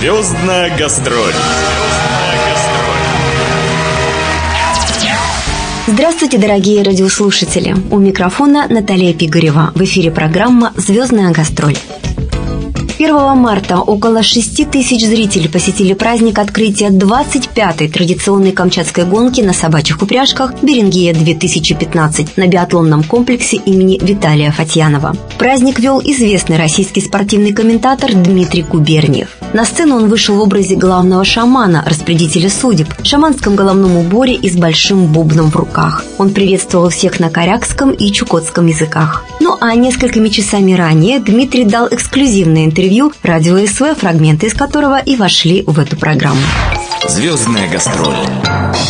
Звездная гастроль. Здравствуйте, дорогие радиослушатели! У микрофона Наталья Пигарева. В эфире программа «Звездная гастроль». 1 марта около 6 тысяч зрителей посетили праздник открытия 25-й традиционной камчатской гонки на собачьих упряжках «Берингея-2015» на биатлонном комплексе имени Виталия Фатьянова. Праздник вел известный российский спортивный комментатор Дмитрий Губерниев. На сцену он вышел в образе главного шамана, распределителя судеб, в шаманском головном уборе и с большим бубном в руках. Он приветствовал всех на корякском и чукотском языках. Ну а несколькими часами ранее Дмитрий дал эксклюзивное интервью радио СВ, фрагменты из которого и вошли в эту программу. Звездная гастроль.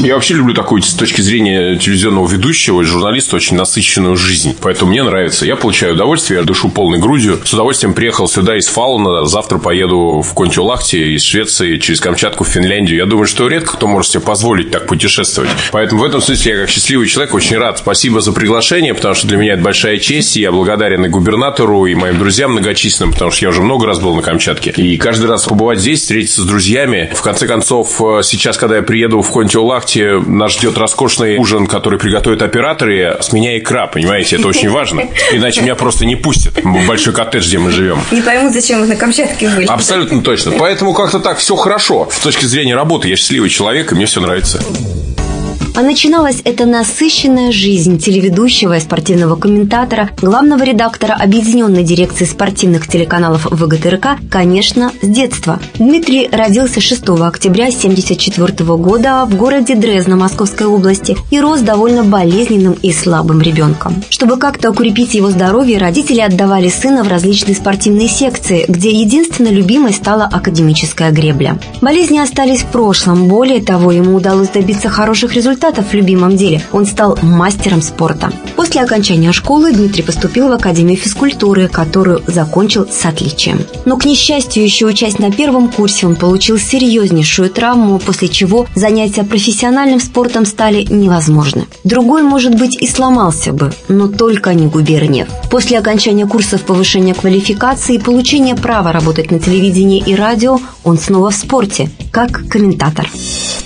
Я вообще люблю такую, с точки зрения телевизионного ведущего и журналиста, очень насыщенную жизнь. Поэтому мне нравится. Я получаю удовольствие, я дышу полной грудью. С удовольствием приехал сюда из Фалуна. Завтра поеду в Контюлахте из Швеции через Камчатку в Финляндию. Я думаю, что редко кто может себе позволить так путешествовать. Поэтому в этом смысле я, как счастливый человек, очень рад. Спасибо за приглашение, потому что для меня это большая честь. И я благодарен и губернатору, и моим друзьям многочисленным, потому что я уже много раз был на Камчатке. И каждый раз побывать здесь, встретиться с друзьями. В конце концов, э, сейчас, когда я приеду в Контиолахте, нас ждет роскошный ужин, который приготовят операторы, с меня икра, понимаете? Это очень важно. Иначе меня просто не пустят в большой коттедж, где мы живем. Не пойму, зачем вы на Камчатке были. Абсолютно точно. Поэтому как-то так все хорошо. С точки зрения работы я счастливый человек, и мне все нравится. А начиналась эта насыщенная жизнь телеведущего и спортивного комментатора, главного редактора Объединенной дирекции спортивных телеканалов ВГТРК, конечно, с детства. Дмитрий родился 6 октября 1974 года в городе Дрезна Московской области и рос довольно болезненным и слабым ребенком. Чтобы как-то укрепить его здоровье, родители отдавали сына в различные спортивные секции, где единственной любимой стала академическая гребля. Болезни остались в прошлом, более того, ему удалось добиться хороших результатов результатов в любимом деле, он стал мастером спорта. После окончания школы Дмитрий поступил в Академию физкультуры, которую закончил с отличием. Но, к несчастью, еще учась на первом курсе, он получил серьезнейшую травму, после чего занятия профессиональным спортом стали невозможны. Другой, может быть, и сломался бы, но только не Губерниев. После окончания курсов повышения квалификации и получения права работать на телевидении и радио, он снова в спорте, как комментатор.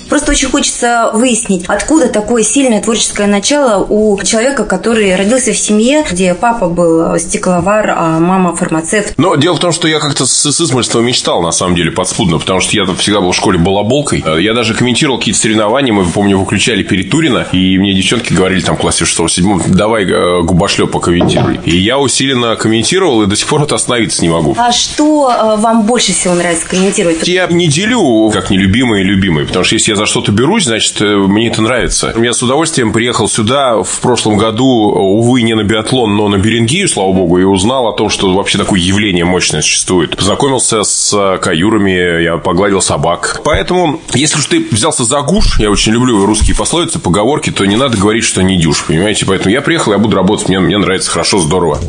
Просто очень хочется выяснить, откуда такое сильное творческое начало у человека, который родился в семье, где папа был стекловар, а мама фармацевт. Но дело в том, что я как-то с, с измольства мечтал, на самом деле, подспудно, потому что я всегда был в школе балаболкой. Я даже комментировал какие-то соревнования, мы, помню, выключали перед Турина, и мне девчонки говорили там в классе 6-7, давай э, губошлепа комментируй. И я усиленно комментировал, и до сих пор это остановиться не могу. А что э, вам больше всего нравится комментировать? Я не делю как нелюбимый и любимый, потому что если я за что-то берусь, значит, э, мне это нравится. Я с удовольствием приехал сюда в прошлом году, увы, не на биатлон, но на Берингию, слава богу, и узнал о том, что вообще такое явление мощное существует. Познакомился с э, каюрами, я погладил собак. Поэтому, если уж ты взялся за гуш, я очень люблю русские пословицы, поговорки, то не надо говорить, что не дюш, понимаете? Поэтому я приехал, я буду работать, мне, мне нравится хорошо, здорово.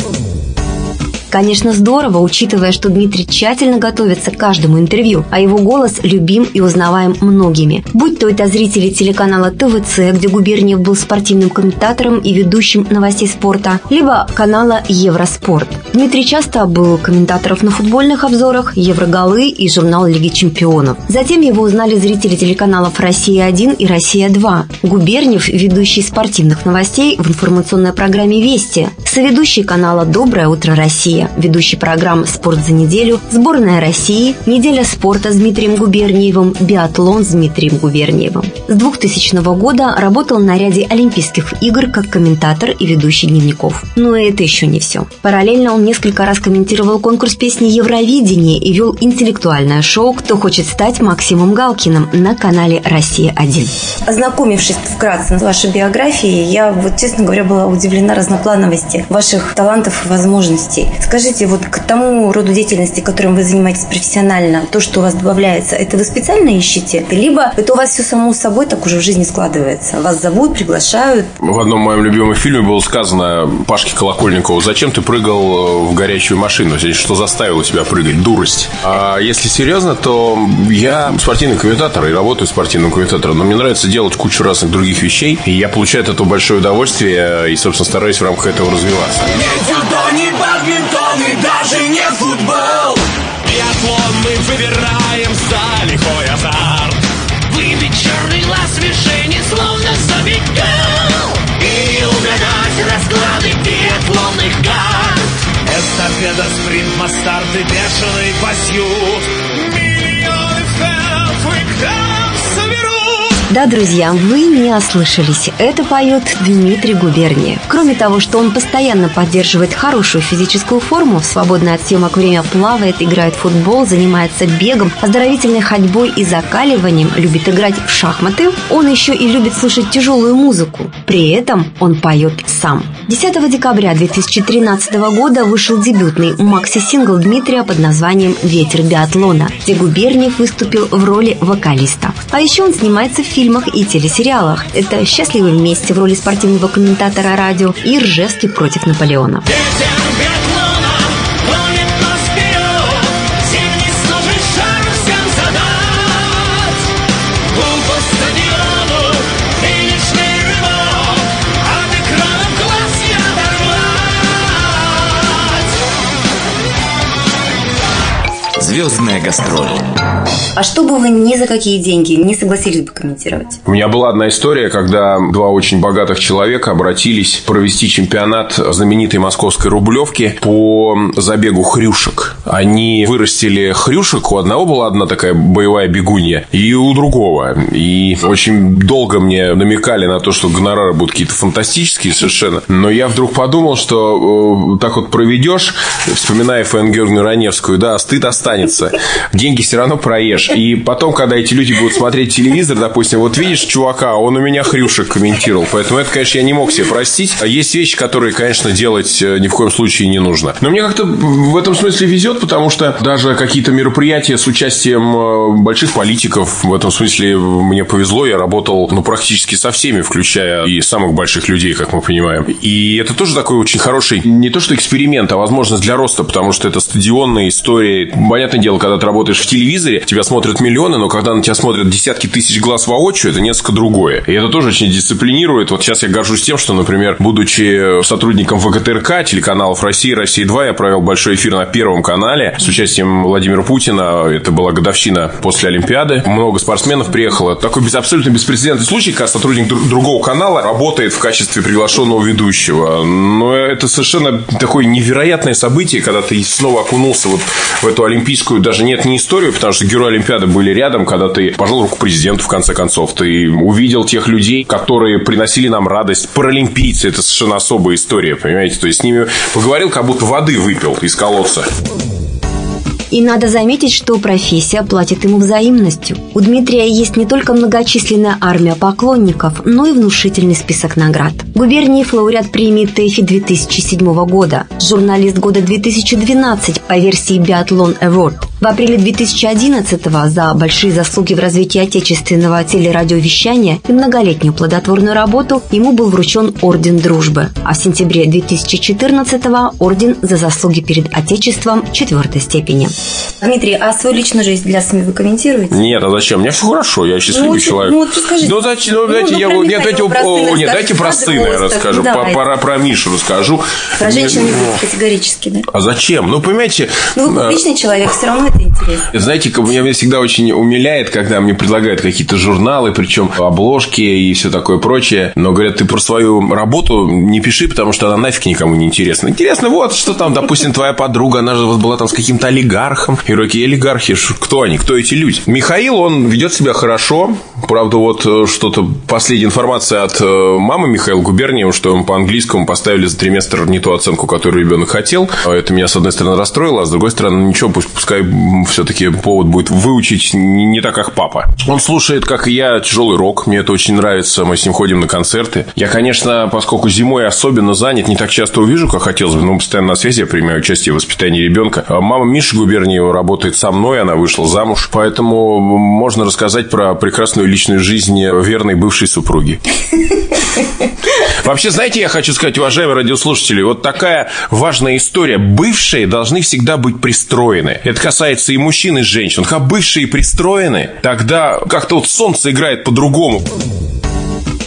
Конечно, здорово, учитывая, что Дмитрий тщательно готовится к каждому интервью, а его голос любим и узнаваем многими. Будь то это зрители телеканала ТВЦ, где Губерниев был спортивным комментатором и ведущим новостей спорта, либо канала Евроспорт. Дмитрий часто был комментатором на футбольных обзорах, Евроголы и журнал Лиги чемпионов. Затем его узнали зрители телеканалов «Россия-1» и «Россия-2». Губерниев – ведущий спортивных новостей в информационной программе «Вести», соведущий канала «Доброе утро, Россия», Россия, ведущий программ «Спорт за неделю», «Сборная России», «Неделя спорта» с Дмитрием Губерниевым, «Биатлон» с Дмитрием Губерниевым. С 2000 года работал на ряде Олимпийских игр как комментатор и ведущий дневников. Но это еще не все. Параллельно он несколько раз комментировал конкурс песни «Евровидение» и вел интеллектуальное шоу «Кто хочет стать Максимом Галкиным» на канале «Россия-1». Ознакомившись вкратце с вашей биографией, я, вот, честно говоря, была удивлена разноплановости ваших талантов и возможностей. Скажите, вот к тому роду деятельности, которым вы занимаетесь профессионально, то, что у вас добавляется, это вы специально ищете? Либо это у вас все само собой так уже в жизни складывается? Вас зовут, приглашают? В одном моем любимом фильме было сказано Пашке Колокольникову, зачем ты прыгал в горячую машину? Что заставило тебя прыгать? Дурость. А если серьезно, то я спортивный комментатор и работаю спортивным комментатором, но мне нравится делать кучу разных других вещей, и я получаю от этого большое удовольствие и, собственно, стараюсь в рамках этого развиваться. бадминтон и даже не футбол. Биатлон мы выбираем Да, друзья, вы не ослышались. Это поет Дмитрий Губерниев. Кроме того, что он постоянно поддерживает хорошую физическую форму, в свободное от съемок время плавает, играет в футбол, занимается бегом, оздоровительной ходьбой и закаливанием, любит играть в шахматы, он еще и любит слушать тяжелую музыку. При этом он поет сам. 10 декабря 2013 года вышел дебютный макси-сингл Дмитрия под названием «Ветер биатлона», где Губерниев выступил в роли вокалиста. А еще он снимается в фильмах и телесериалах. Это «Счастливы вместе» в роли спортивного комментатора радио и «Ржевский против Наполеона». Звездная гастроль. А что бы вы ни за какие деньги не согласились бы комментировать? У меня была одна история, когда два очень богатых человека обратились провести чемпионат знаменитой московской рублевки по забегу хрюшек. Они вырастили хрюшек, у одного была одна такая боевая бегунья, и у другого. И очень долго мне намекали на то, что гонорары будут какие-то фантастические совершенно. Но я вдруг подумал, что э, так вот проведешь, вспоминая Фэн Раневскую, да, стыд останется. Деньги все равно проешь. И потом, когда эти люди будут смотреть телевизор, допустим, вот видишь чувака, он у меня хрюшек комментировал. Поэтому это, конечно, я не мог себе простить. А есть вещи, которые, конечно, делать э, ни в коем случае не нужно. Но мне как-то в этом смысле везет, потому что даже какие-то мероприятия с участием э, больших политиков, в этом смысле мне повезло, я работал ну, практически со всеми, включая и самых больших людей, как мы понимаем. И это тоже такой очень хороший, не то что эксперимент, а возможность для роста, потому что это стадионная история. Понятное дело, когда ты работаешь в телевизоре, тебя смотрят миллионы, но когда на тебя смотрят десятки тысяч глаз воочию, это несколько другое. И это тоже очень дисциплинирует. Вот сейчас я горжусь тем, что, например, будучи сотрудником ВГТРК, телеканалов России, России 2, я провел большой эфир на Первом канале с участием Владимира Путина. Это была годовщина после Олимпиады. Много спортсменов приехало. Такой без, абсолютно беспрецедентный случай, когда сотрудник друг- другого канала работает в качестве приглашенного ведущего. Но это совершенно такое невероятное событие, когда ты снова окунулся вот в эту олимпийскую, даже нет, не историю, потому что герои Олимпиады были рядом, когда ты пожал руку президенту, в конце концов. Ты увидел тех людей, которые приносили нам радость. Паралимпийцы – это совершенно особая история, понимаете? То есть с ними поговорил, как будто воды выпил из колодца. И надо заметить, что профессия платит ему взаимностью. У Дмитрия есть не только многочисленная армия поклонников, но и внушительный список наград. Губерниев лауреат премии ТЭФИ 2007 года, журналист года 2012 по версии Биатлон Award. В апреле 2011 за большие заслуги в развитии отечественного телерадиовещания и многолетнюю плодотворную работу ему был вручен Орден Дружбы, а в сентябре 2014 Орден за заслуги перед Отечеством четвертой степени. Дмитрий, а свою личную жизнь для СМИ вы комментируете? Нет, а зачем? Мне все хорошо, я счастливый вот, человек. ну вот расскажите. Ну, зачем? Ну, Ну, дайте, ну, я, про нет, дайте, про сына нет, дайте про сына я расскажу, Ну, по- про, про Мишу расскажу. Про женщин не Ну, будет категорически, да? А зачем? Ну, понимаете, Ну, вы э, публичный человек, все равно это интересно. Знаете, меня всегда очень умиляет, когда мне предлагают какие-то журналы, причем обложки и все такое прочее. Но говорят, ты про свою работу не пиши, потому что она нафиг никому не интересна. Интересно, вот что там, допустим, твоя подруга, она же была там с каким-то олигархом. И такие олигархи, кто они, кто эти люди? Михаил, он ведет себя хорошо. Правда, вот э, что-то последняя информация от э, мамы Михаила Губерниева, что ему по английскому поставили за триместр не ту оценку, которую ребенок хотел. А Это меня, с одной стороны, расстроило, а с другой стороны, ничего, пусть, пускай все-таки повод будет выучить не, так, как папа. Он слушает, как и я, тяжелый рок. Мне это очень нравится. Мы с ним ходим на концерты. Я, конечно, поскольку зимой особенно занят, не так часто увижу, как хотелось бы, но постоянно на связи я принимаю участие в воспитании ребенка. А Мама Миши Губерниева работает со мной, она вышла замуж, поэтому можно рассказать про прекрасную личную жизнь верной бывшей супруги. Вообще, знаете, я хочу сказать, уважаемые радиослушатели, вот такая важная история. Бывшие должны всегда быть пристроены. Это касается и мужчин, и женщин. Когда бывшие пристроены, тогда как-то вот солнце играет по-другому.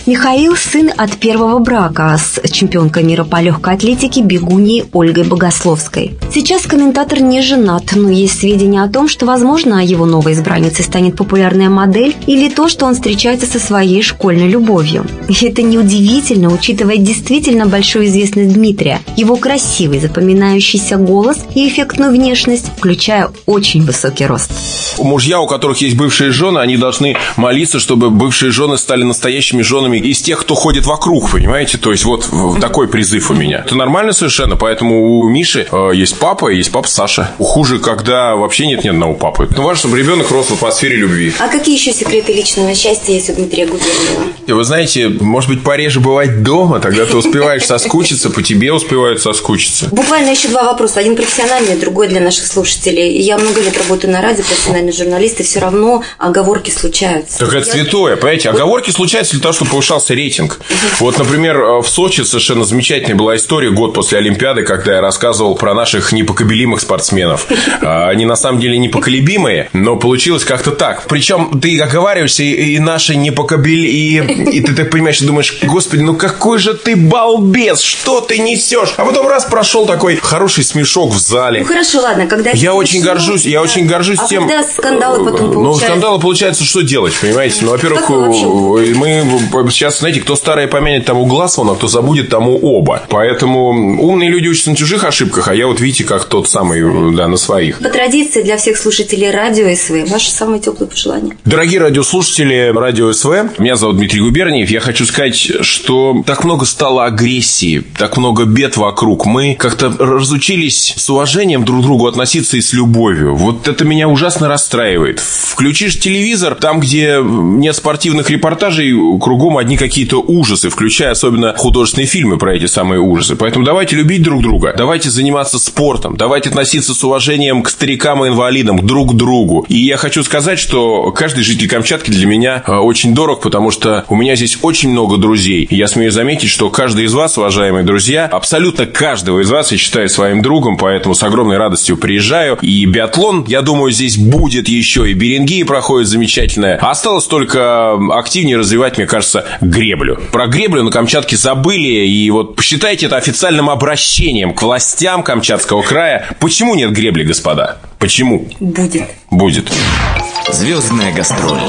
Михаил – сын от первого брака с чемпионкой мира по легкой атлетике бегуньей Ольгой Богословской. Сейчас комментатор не женат, но есть сведения о том, что, возможно, его новой избранницей станет популярная модель или то, что он встречается со своей школьной любовью. И это неудивительно, учитывая действительно большую известность Дмитрия, его красивый, запоминающийся голос и эффектную внешность, включая очень высокий рост. Мужья, у которых есть бывшие жены, они должны молиться, чтобы бывшие жены стали настоящими женами из тех, кто ходит вокруг, понимаете? То есть вот такой призыв у меня. Это нормально совершенно, поэтому у Миши э, есть папа есть папа Саша. Хуже, когда вообще нет ни одного папы. Ну, важно, чтобы ребенок рос в атмосфере любви. А какие еще секреты личного счастья есть у Дмитрия Губерниева? И вы знаете, может быть, пореже бывать дома, тогда ты успеваешь соскучиться, по тебе успевают соскучиться. Буквально еще два вопроса. Один профессиональный, другой для наших слушателей. Я много лет работаю на радио, профессиональный журналист, и все равно оговорки случаются. Так это святое, понимаете? Оговорки случаются для того, чтобы повышался рейтинг. Вот, например, в Сочи совершенно замечательная была история год после Олимпиады, когда я рассказывал про наших непоколебимых спортсменов. А, они на самом деле непоколебимые, но получилось как-то так. Причем ты оговариваешься, и, и наши непокобили, и, и ты так понимаешь, думаешь, господи, ну какой же ты балбес, что ты несешь? А потом раз прошел такой хороший смешок в зале. Ну хорошо, ладно, когда... Я очень горжусь, я очень горжусь а тем... когда скандалы потом Ну, получаются? скандалы получается, что делать, понимаете? Ну, во-первых, мы сейчас, знаете, кто старое помянет, тому глаз вон, а кто забудет, тому оба. Поэтому умные люди учатся на чужих ошибках, а я вот, видите, как тот самый, да, на своих. По традиции для всех слушателей радио СВ, ваши самые теплые пожелания. Дорогие радиослушатели радио СВ, меня зовут Дмитрий Губерниев. Я хочу сказать, что так много стало агрессии, так много бед вокруг. Мы как-то разучились с уважением друг к другу относиться и с любовью. Вот это меня ужасно расстраивает. Включишь телевизор, там, где нет спортивных репортажей, кругом одни какие-то ужасы, включая особенно художественные фильмы про эти самые ужасы. Поэтому давайте любить друг друга, давайте заниматься спортом, давайте относиться с уважением к старикам и инвалидам, друг к другу. И я хочу сказать, что каждый житель Камчатки для меня э, очень дорог, потому что у меня здесь очень много друзей. И я смею заметить, что каждый из вас, уважаемые друзья, абсолютно каждого из вас я считаю своим другом, поэтому с огромной радостью приезжаю. И биатлон, я думаю, здесь будет еще, и Берингии проходит замечательная. Осталось только активнее развивать, мне кажется, греблю. Про греблю на Камчатке забыли, и вот посчитайте это официальным обращением к властям Камчатского края. Почему нет гребли, господа? Почему? Будет. Будет. Звездная гастроль.